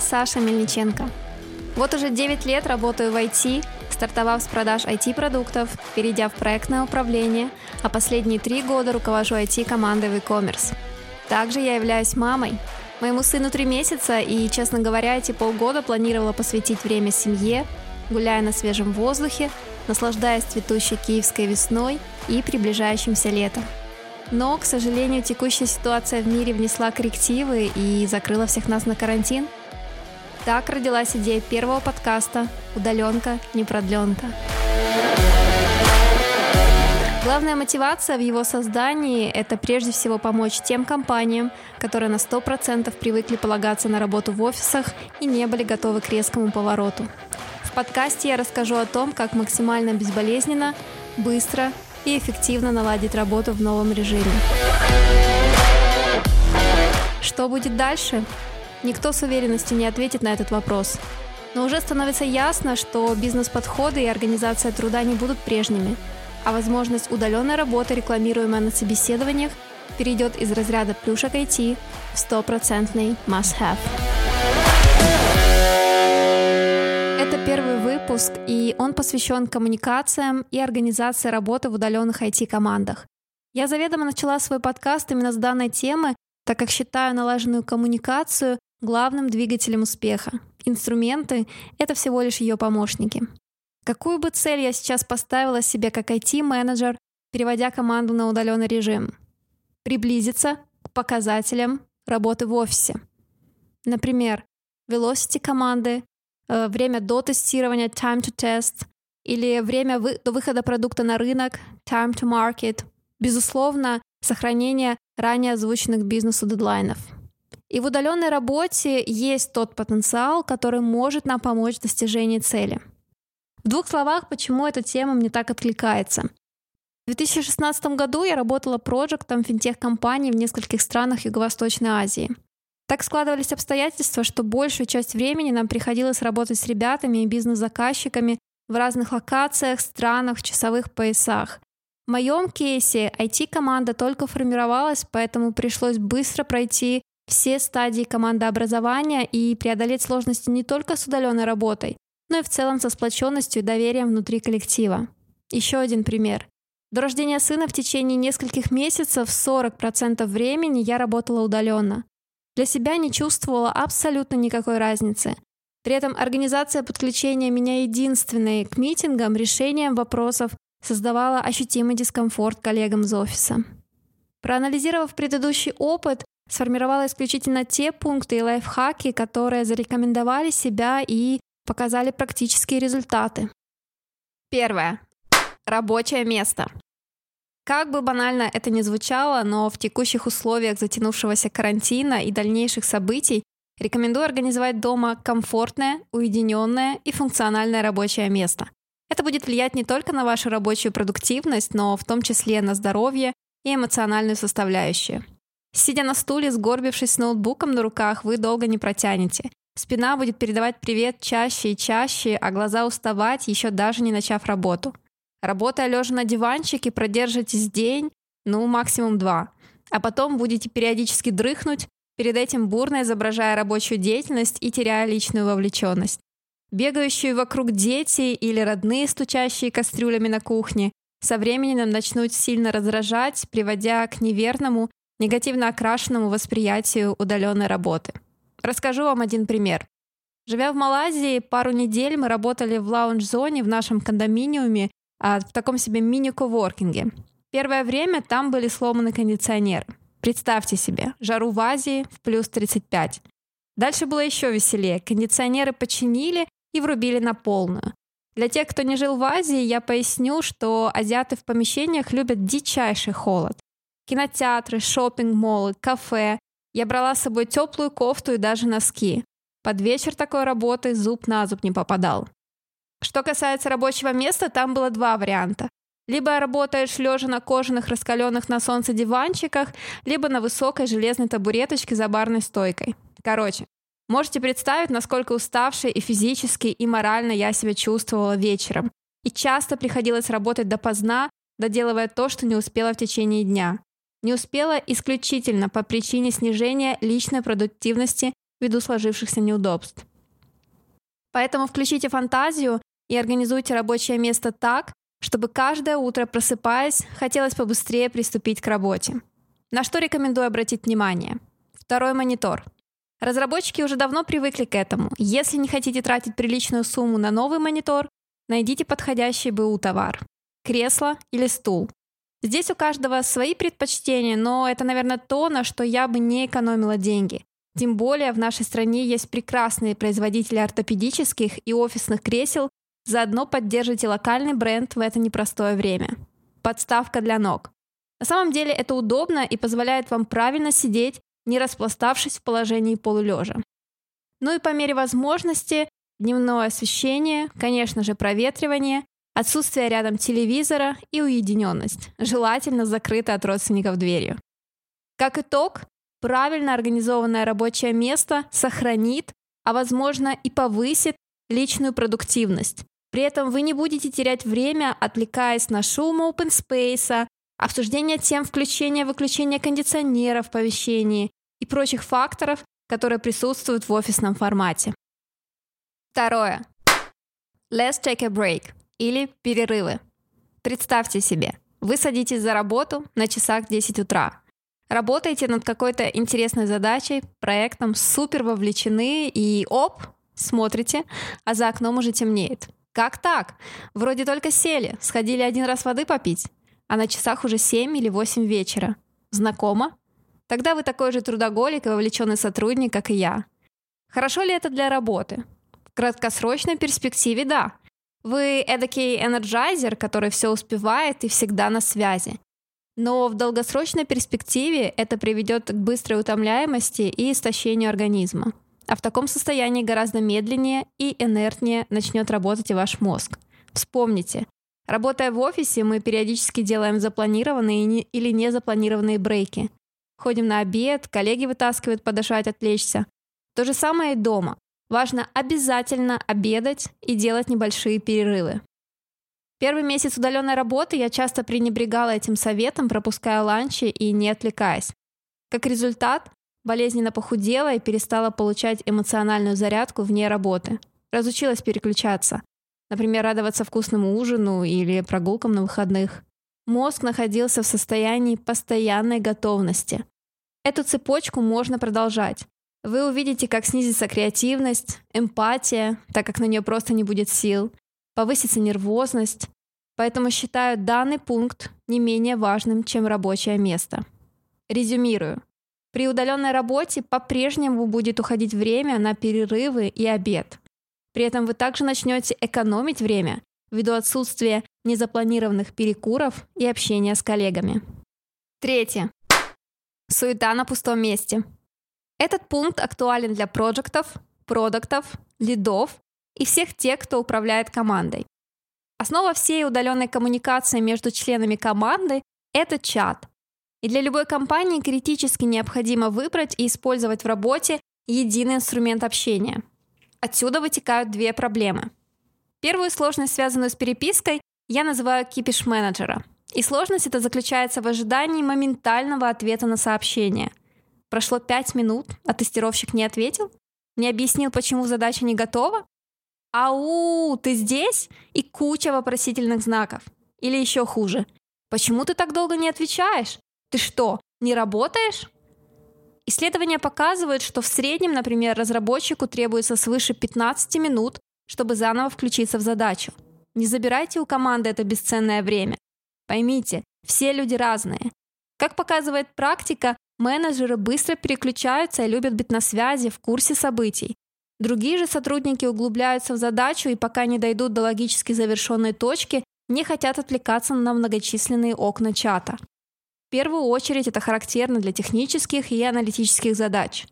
Саша Мельниченко. Вот уже 9 лет работаю в IT, стартовав с продаж IT-продуктов, перейдя в проектное управление, а последние три года руковожу IT-командой в e-commerce. Также я являюсь мамой. Моему сыну три месяца, и, честно говоря, эти полгода планировала посвятить время семье, гуляя на свежем воздухе, наслаждаясь цветущей киевской весной и приближающимся летом. Но, к сожалению, текущая ситуация в мире внесла коррективы и закрыла всех нас на карантин. Так родилась идея первого подкаста «Удаленка, не продленка». Главная мотивация в его создании – это прежде всего помочь тем компаниям, которые на 100% привыкли полагаться на работу в офисах и не были готовы к резкому повороту. В подкасте я расскажу о том, как максимально безболезненно, быстро и эффективно наладить работу в новом режиме. Что будет дальше? Никто с уверенностью не ответит на этот вопрос. Но уже становится ясно, что бизнес-подходы и организация труда не будут прежними, а возможность удаленной работы, рекламируемая на собеседованиях, перейдет из разряда плюшек IT в стопроцентный must-have. Это первый выпуск, и он посвящен коммуникациям и организации работы в удаленных IT-командах. Я заведомо начала свой подкаст именно с данной темы, так как считаю налаженную коммуникацию главным двигателем успеха. Инструменты — это всего лишь ее помощники. Какую бы цель я сейчас поставила себе как IT-менеджер, переводя команду на удаленный режим? Приблизиться к показателям работы в офисе. Например, velocity команды, Э, время до тестирования time to test или время вы, до выхода продукта на рынок time to market. Безусловно, сохранение ранее озвученных бизнесу дедлайнов. И в удаленной работе есть тот потенциал, который может нам помочь в достижении цели. В двух словах, почему эта тема мне так откликается. В 2016 году я работала проектом финтех-компаний в нескольких странах Юго-Восточной Азии. Так складывались обстоятельства, что большую часть времени нам приходилось работать с ребятами и бизнес-заказчиками в разных локациях, странах, часовых поясах. В моем кейсе IT-команда только формировалась, поэтому пришлось быстро пройти все стадии командообразования и преодолеть сложности не только с удаленной работой, но и в целом со сплоченностью и доверием внутри коллектива. Еще один пример. До рождения сына в течение нескольких месяцев 40% времени я работала удаленно. Для себя не чувствовала абсолютно никакой разницы. При этом организация подключения меня единственной к митингам решением вопросов создавала ощутимый дискомфорт коллегам из офиса. Проанализировав предыдущий опыт, сформировала исключительно те пункты и лайфхаки, которые зарекомендовали себя и показали практические результаты. Первое. Рабочее место. Как бы банально это ни звучало, но в текущих условиях затянувшегося карантина и дальнейших событий рекомендую организовать дома комфортное, уединенное и функциональное рабочее место. Это будет влиять не только на вашу рабочую продуктивность, но в том числе на здоровье и эмоциональную составляющую. Сидя на стуле, сгорбившись с ноутбуком на руках, вы долго не протянете. Спина будет передавать привет чаще и чаще, а глаза уставать, еще даже не начав работу. Работая лежа на диванчике, продержитесь день, ну, максимум два. А потом будете периодически дрыхнуть, перед этим бурно изображая рабочую деятельность и теряя личную вовлеченность. Бегающие вокруг дети или родные, стучащие кастрюлями на кухне, со временем начнут сильно раздражать, приводя к неверному, негативно окрашенному восприятию удаленной работы. Расскажу вам один пример. Живя в Малайзии, пару недель мы работали в лаунж-зоне в нашем кондоминиуме а, в таком себе мини-коворкинге. Первое время там были сломаны кондиционеры. Представьте себе, жару в Азии в плюс 35. Дальше было еще веселее. Кондиционеры починили и врубили на полную. Для тех, кто не жил в Азии, я поясню, что азиаты в помещениях любят дичайший холод. Кинотеатры, шопинг-моллы, кафе. Я брала с собой теплую кофту и даже носки. Под вечер такой работы зуб на зуб не попадал. Что касается рабочего места, там было два варианта. Либо работаешь лежа на кожаных раскаленных на солнце диванчиках, либо на высокой железной табуреточке за барной стойкой. Короче, можете представить, насколько уставшей и физически, и морально я себя чувствовала вечером. И часто приходилось работать допоздна, доделывая то, что не успела в течение дня. Не успела исключительно по причине снижения личной продуктивности ввиду сложившихся неудобств. Поэтому включите фантазию и организуйте рабочее место так, чтобы каждое утро, просыпаясь, хотелось побыстрее приступить к работе. На что рекомендую обратить внимание? Второй монитор. Разработчики уже давно привыкли к этому. Если не хотите тратить приличную сумму на новый монитор, найдите подходящий БУ товар. Кресло или стул. Здесь у каждого свои предпочтения, но это, наверное, то, на что я бы не экономила деньги. Тем более в нашей стране есть прекрасные производители ортопедических и офисных кресел, заодно поддержите локальный бренд в это непростое время. Подставка для ног. На самом деле это удобно и позволяет вам правильно сидеть, не распластавшись в положении полулежа. Ну и по мере возможности дневное освещение, конечно же, проветривание, отсутствие рядом телевизора и уединенность, желательно закрыто от родственников дверью. Как итог, правильно организованное рабочее место сохранит, а возможно и повысит личную продуктивность. При этом вы не будете терять время, отвлекаясь на шум open space, обсуждение тем включения-выключения кондиционера в помещении и прочих факторов, которые присутствуют в офисном формате. Второе. Let's take a break или перерывы. Представьте себе, вы садитесь за работу на часах 10 утра. Работаете над какой-то интересной задачей, проектом, супер вовлечены и оп, смотрите, а за окном уже темнеет. Как так? Вроде только сели, сходили один раз воды попить а на часах уже 7 или 8 вечера. Знакомо? Тогда вы такой же трудоголик и вовлеченный сотрудник, как и я. Хорошо ли это для работы? В краткосрочной перспективе – да. Вы эдакий энерджайзер, который все успевает и всегда на связи. Но в долгосрочной перспективе это приведет к быстрой утомляемости и истощению организма. А в таком состоянии гораздо медленнее и инертнее начнет работать и ваш мозг. Вспомните, Работая в офисе, мы периодически делаем запланированные или незапланированные break и. Ходим на обед, коллеги вытаскивают подышать, отвлечься. То же самое и дома. Важно обязательно обедать и делать небольшие перерывы. Первый месяц удаленной работы я часто пренебрегала этим советом, пропуская ланчи и не отвлекаясь. Как результат, болезненно похудела и перестала получать эмоциональную зарядку вне работы. Разучилась переключаться. Например, радоваться вкусному ужину или прогулкам на выходных. Мозг находился в состоянии постоянной готовности. Эту цепочку можно продолжать. Вы увидите, как снизится креативность, эмпатия, так как на нее просто не будет сил, повысится нервозность. Поэтому считаю данный пункт не менее важным, чем рабочее место. Резюмирую. При удаленной работе по-прежнему будет уходить время на перерывы и обед – при этом вы также начнете экономить время ввиду отсутствия незапланированных перекуров и общения с коллегами. Третье. Суета на пустом месте. Этот пункт актуален для проектов, продуктов, лидов и всех тех, кто управляет командой. Основа всей удаленной коммуникации между членами команды – это чат. И для любой компании критически необходимо выбрать и использовать в работе единый инструмент общения – Отсюда вытекают две проблемы. Первую сложность, связанную с перепиской, я называю кипиш менеджера. И сложность это заключается в ожидании моментального ответа на сообщение. Прошло пять минут, а тестировщик не ответил? Не объяснил, почему задача не готова? Ау, ты здесь? И куча вопросительных знаков. Или еще хуже. Почему ты так долго не отвечаешь? Ты что, не работаешь? Исследования показывают, что в среднем, например, разработчику требуется свыше 15 минут, чтобы заново включиться в задачу. Не забирайте у команды это бесценное время. Поймите, все люди разные. Как показывает практика, менеджеры быстро переключаются и любят быть на связи, в курсе событий. Другие же сотрудники углубляются в задачу и пока не дойдут до логически завершенной точки, не хотят отвлекаться на многочисленные окна чата первую очередь это характерно для технических и аналитических задач.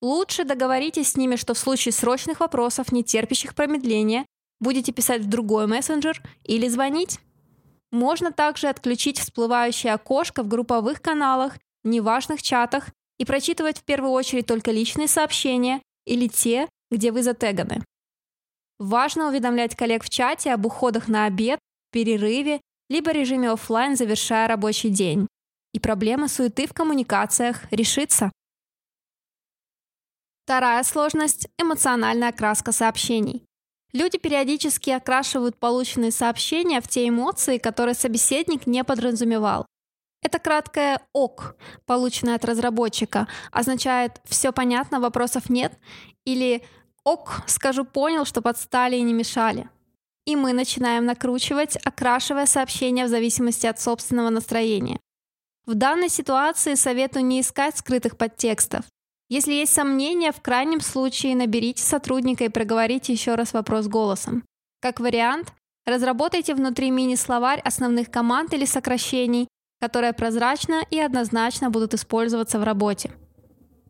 Лучше договоритесь с ними, что в случае срочных вопросов, не терпящих промедления, будете писать в другой мессенджер или звонить. Можно также отключить всплывающее окошко в групповых каналах, неважных чатах и прочитывать в первую очередь только личные сообщения или те, где вы затеганы. Важно уведомлять коллег в чате об уходах на обед, перерыве, либо режиме офлайн, завершая рабочий день и проблема суеты в коммуникациях решится. Вторая сложность – эмоциональная окраска сообщений. Люди периодически окрашивают полученные сообщения в те эмоции, которые собеседник не подразумевал. Это краткое «ок», полученное от разработчика, означает «все понятно, вопросов нет» или «ок, скажу, понял, что подстали и не мешали». И мы начинаем накручивать, окрашивая сообщения в зависимости от собственного настроения. В данной ситуации советую не искать скрытых подтекстов. Если есть сомнения, в крайнем случае наберите сотрудника и проговорите еще раз вопрос голосом. Как вариант, разработайте внутри мини-словарь основных команд или сокращений, которые прозрачно и однозначно будут использоваться в работе.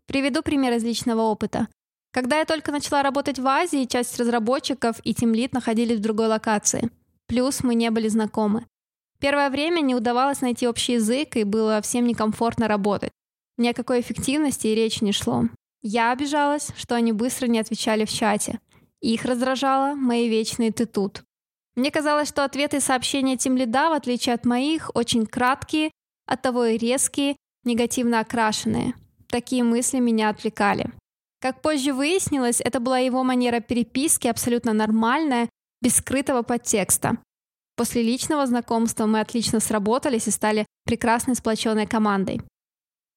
Приведу пример из личного опыта. Когда я только начала работать в Азии, часть разработчиков и тимлит находились в другой локации. Плюс мы не были знакомы. Первое время не удавалось найти общий язык, и было всем некомфортно работать. Ни о какой эффективности и речи не шло. Я обижалась, что они быстро не отвечали в чате. Их раздражало мои вечные «ты тут». Мне казалось, что ответы и сообщения Тимлида, в отличие от моих, очень краткие, оттого и резкие, негативно окрашенные. Такие мысли меня отвлекали. Как позже выяснилось, это была его манера переписки, абсолютно нормальная, без скрытого подтекста. После личного знакомства мы отлично сработались и стали прекрасной сплоченной командой.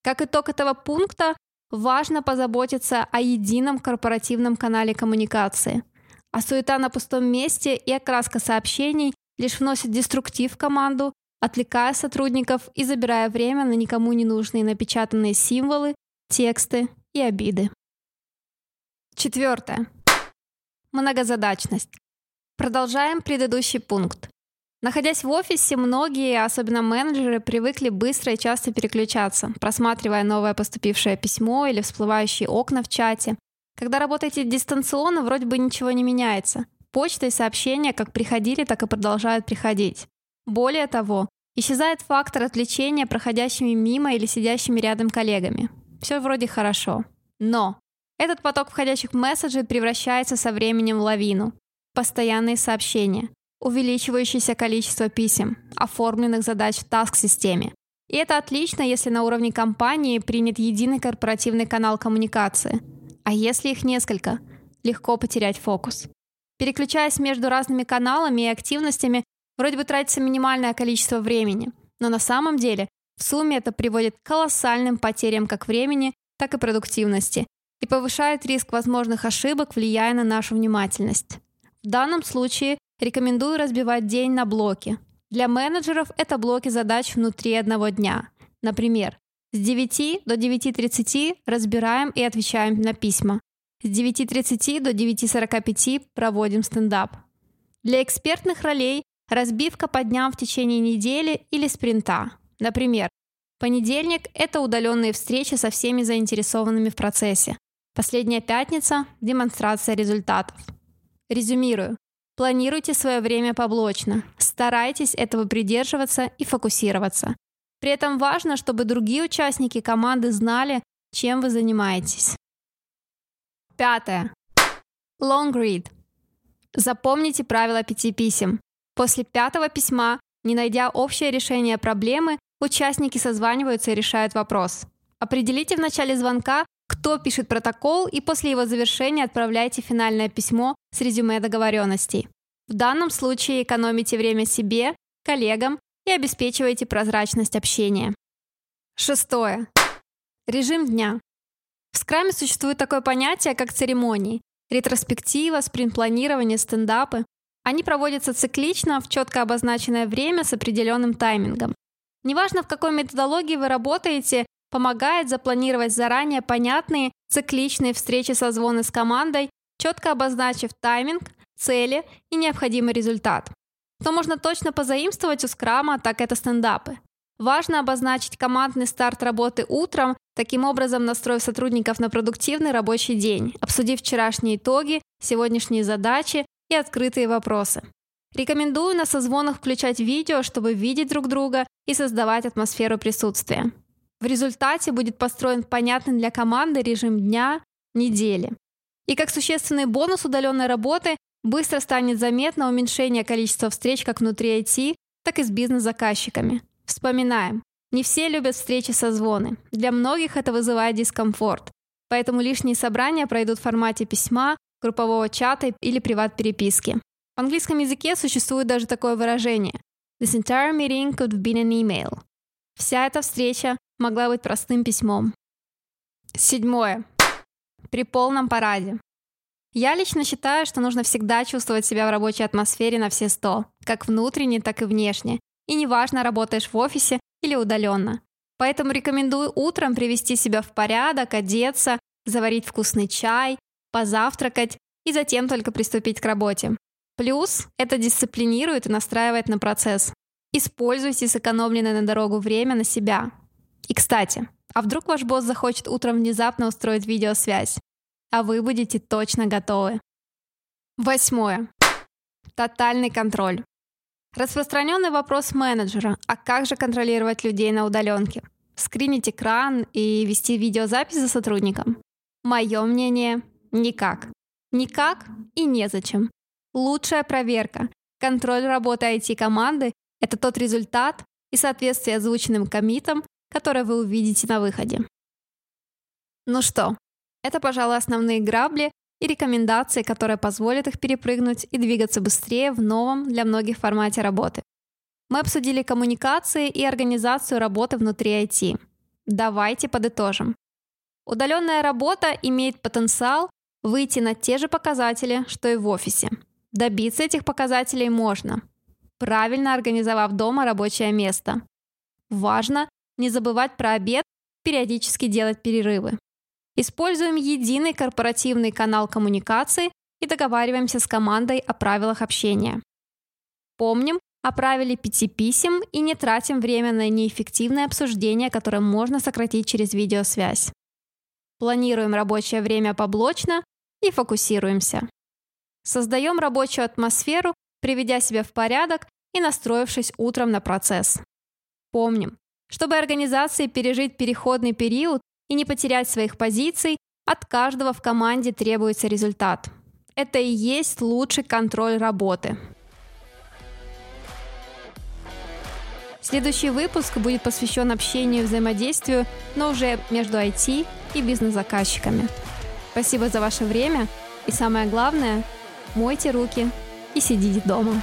Как итог этого пункта, важно позаботиться о едином корпоративном канале коммуникации – а суета на пустом месте и окраска сообщений лишь вносит деструктив в команду, отвлекая сотрудников и забирая время на никому не нужные напечатанные символы, тексты и обиды. Четвертое. Многозадачность. Продолжаем предыдущий пункт. Находясь в офисе, многие, особенно менеджеры, привыкли быстро и часто переключаться, просматривая новое поступившее письмо или всплывающие окна в чате, когда работаете дистанционно, вроде бы ничего не меняется. Почта и сообщения как приходили, так и продолжают приходить. Более того, исчезает фактор отвлечения проходящими мимо или сидящими рядом коллегами. Все вроде хорошо. Но этот поток входящих месседжей превращается со временем в лавину. Постоянные сообщения, увеличивающееся количество писем, оформленных задач в таск-системе. И это отлично, если на уровне компании принят единый корпоративный канал коммуникации – а если их несколько? Легко потерять фокус. Переключаясь между разными каналами и активностями, вроде бы тратится минимальное количество времени, но на самом деле в сумме это приводит к колоссальным потерям как времени, так и продуктивности и повышает риск возможных ошибок, влияя на нашу внимательность. В данном случае рекомендую разбивать день на блоки. Для менеджеров это блоки задач внутри одного дня. Например, с 9 до 9.30 разбираем и отвечаем на письма. С 9.30 до 9.45 проводим стендап. Для экспертных ролей разбивка по дням в течение недели или спринта. Например, понедельник – это удаленные встречи со всеми заинтересованными в процессе. Последняя пятница – демонстрация результатов. Резюмирую. Планируйте свое время поблочно. Старайтесь этого придерживаться и фокусироваться. При этом важно, чтобы другие участники команды знали, чем вы занимаетесь. Пятое. Long read. Запомните правило пяти писем. После пятого письма, не найдя общее решение проблемы, участники созваниваются и решают вопрос. Определите в начале звонка, кто пишет протокол, и после его завершения отправляйте финальное письмо с резюме договоренностей. В данном случае экономите время себе, коллегам и обеспечиваете прозрачность общения. Шестое. Режим дня. В скраме существует такое понятие, как церемонии. Ретроспектива, спринт-планирование, стендапы. Они проводятся циклично в четко обозначенное время с определенным таймингом. Неважно, в какой методологии вы работаете, помогает запланировать заранее понятные цикличные встречи созвоны с командой, четко обозначив тайминг, цели и необходимый результат. Что можно точно позаимствовать у скрама, так это стендапы. Важно обозначить командный старт работы утром, таким образом настроив сотрудников на продуктивный рабочий день, обсудив вчерашние итоги, сегодняшние задачи и открытые вопросы. Рекомендую на созвонах включать видео, чтобы видеть друг друга и создавать атмосферу присутствия. В результате будет построен понятный для команды режим дня, недели. И как существенный бонус удаленной работы Быстро станет заметно уменьшение количества встреч как внутри IT, так и с бизнес-заказчиками. Вспоминаем. Не все любят встречи со звоны. Для многих это вызывает дискомфорт. поэтому лишние собрания пройдут в формате письма, группового чата или приват-переписки. В английском языке существует даже такое выражение «This entire meeting could have been an email». Вся эта встреча могла быть простым письмом. Седьмое. При полном параде. Я лично считаю, что нужно всегда чувствовать себя в рабочей атмосфере на все сто, как внутренне, так и внешне. И неважно, работаешь в офисе или удаленно. Поэтому рекомендую утром привести себя в порядок, одеться, заварить вкусный чай, позавтракать и затем только приступить к работе. Плюс это дисциплинирует и настраивает на процесс. Используйте сэкономленное на дорогу время на себя. И, кстати, а вдруг ваш босс захочет утром внезапно устроить видеосвязь? А вы будете точно готовы. Восьмое. Тотальный контроль. Распространенный вопрос менеджера, а как же контролировать людей на удаленке? Скринить экран и вести видеозапись за сотрудником? Мое мнение – никак. Никак и незачем. Лучшая проверка. Контроль работы IT-команды – это тот результат и соответствие озвученным комитам, которые вы увидите на выходе. Ну что, это, пожалуй, основные грабли и рекомендации, которые позволят их перепрыгнуть и двигаться быстрее в новом для многих формате работы. Мы обсудили коммуникации и организацию работы внутри IT. Давайте подытожим. Удаленная работа имеет потенциал выйти на те же показатели, что и в офисе. Добиться этих показателей можно, правильно организовав дома рабочее место. Важно не забывать про обед, периодически делать перерывы. Используем единый корпоративный канал коммуникации и договариваемся с командой о правилах общения. Помним о правиле пяти писем и не тратим время на неэффективное обсуждение, которое можно сократить через видеосвязь. Планируем рабочее время поблочно и фокусируемся. Создаем рабочую атмосферу, приведя себя в порядок и настроившись утром на процесс. Помним, чтобы организации пережить переходный период и не потерять своих позиций, от каждого в команде требуется результат. Это и есть лучший контроль работы. Следующий выпуск будет посвящен общению и взаимодействию, но уже между IT и бизнес-заказчиками. Спасибо за ваше время и самое главное, мойте руки и сидите дома.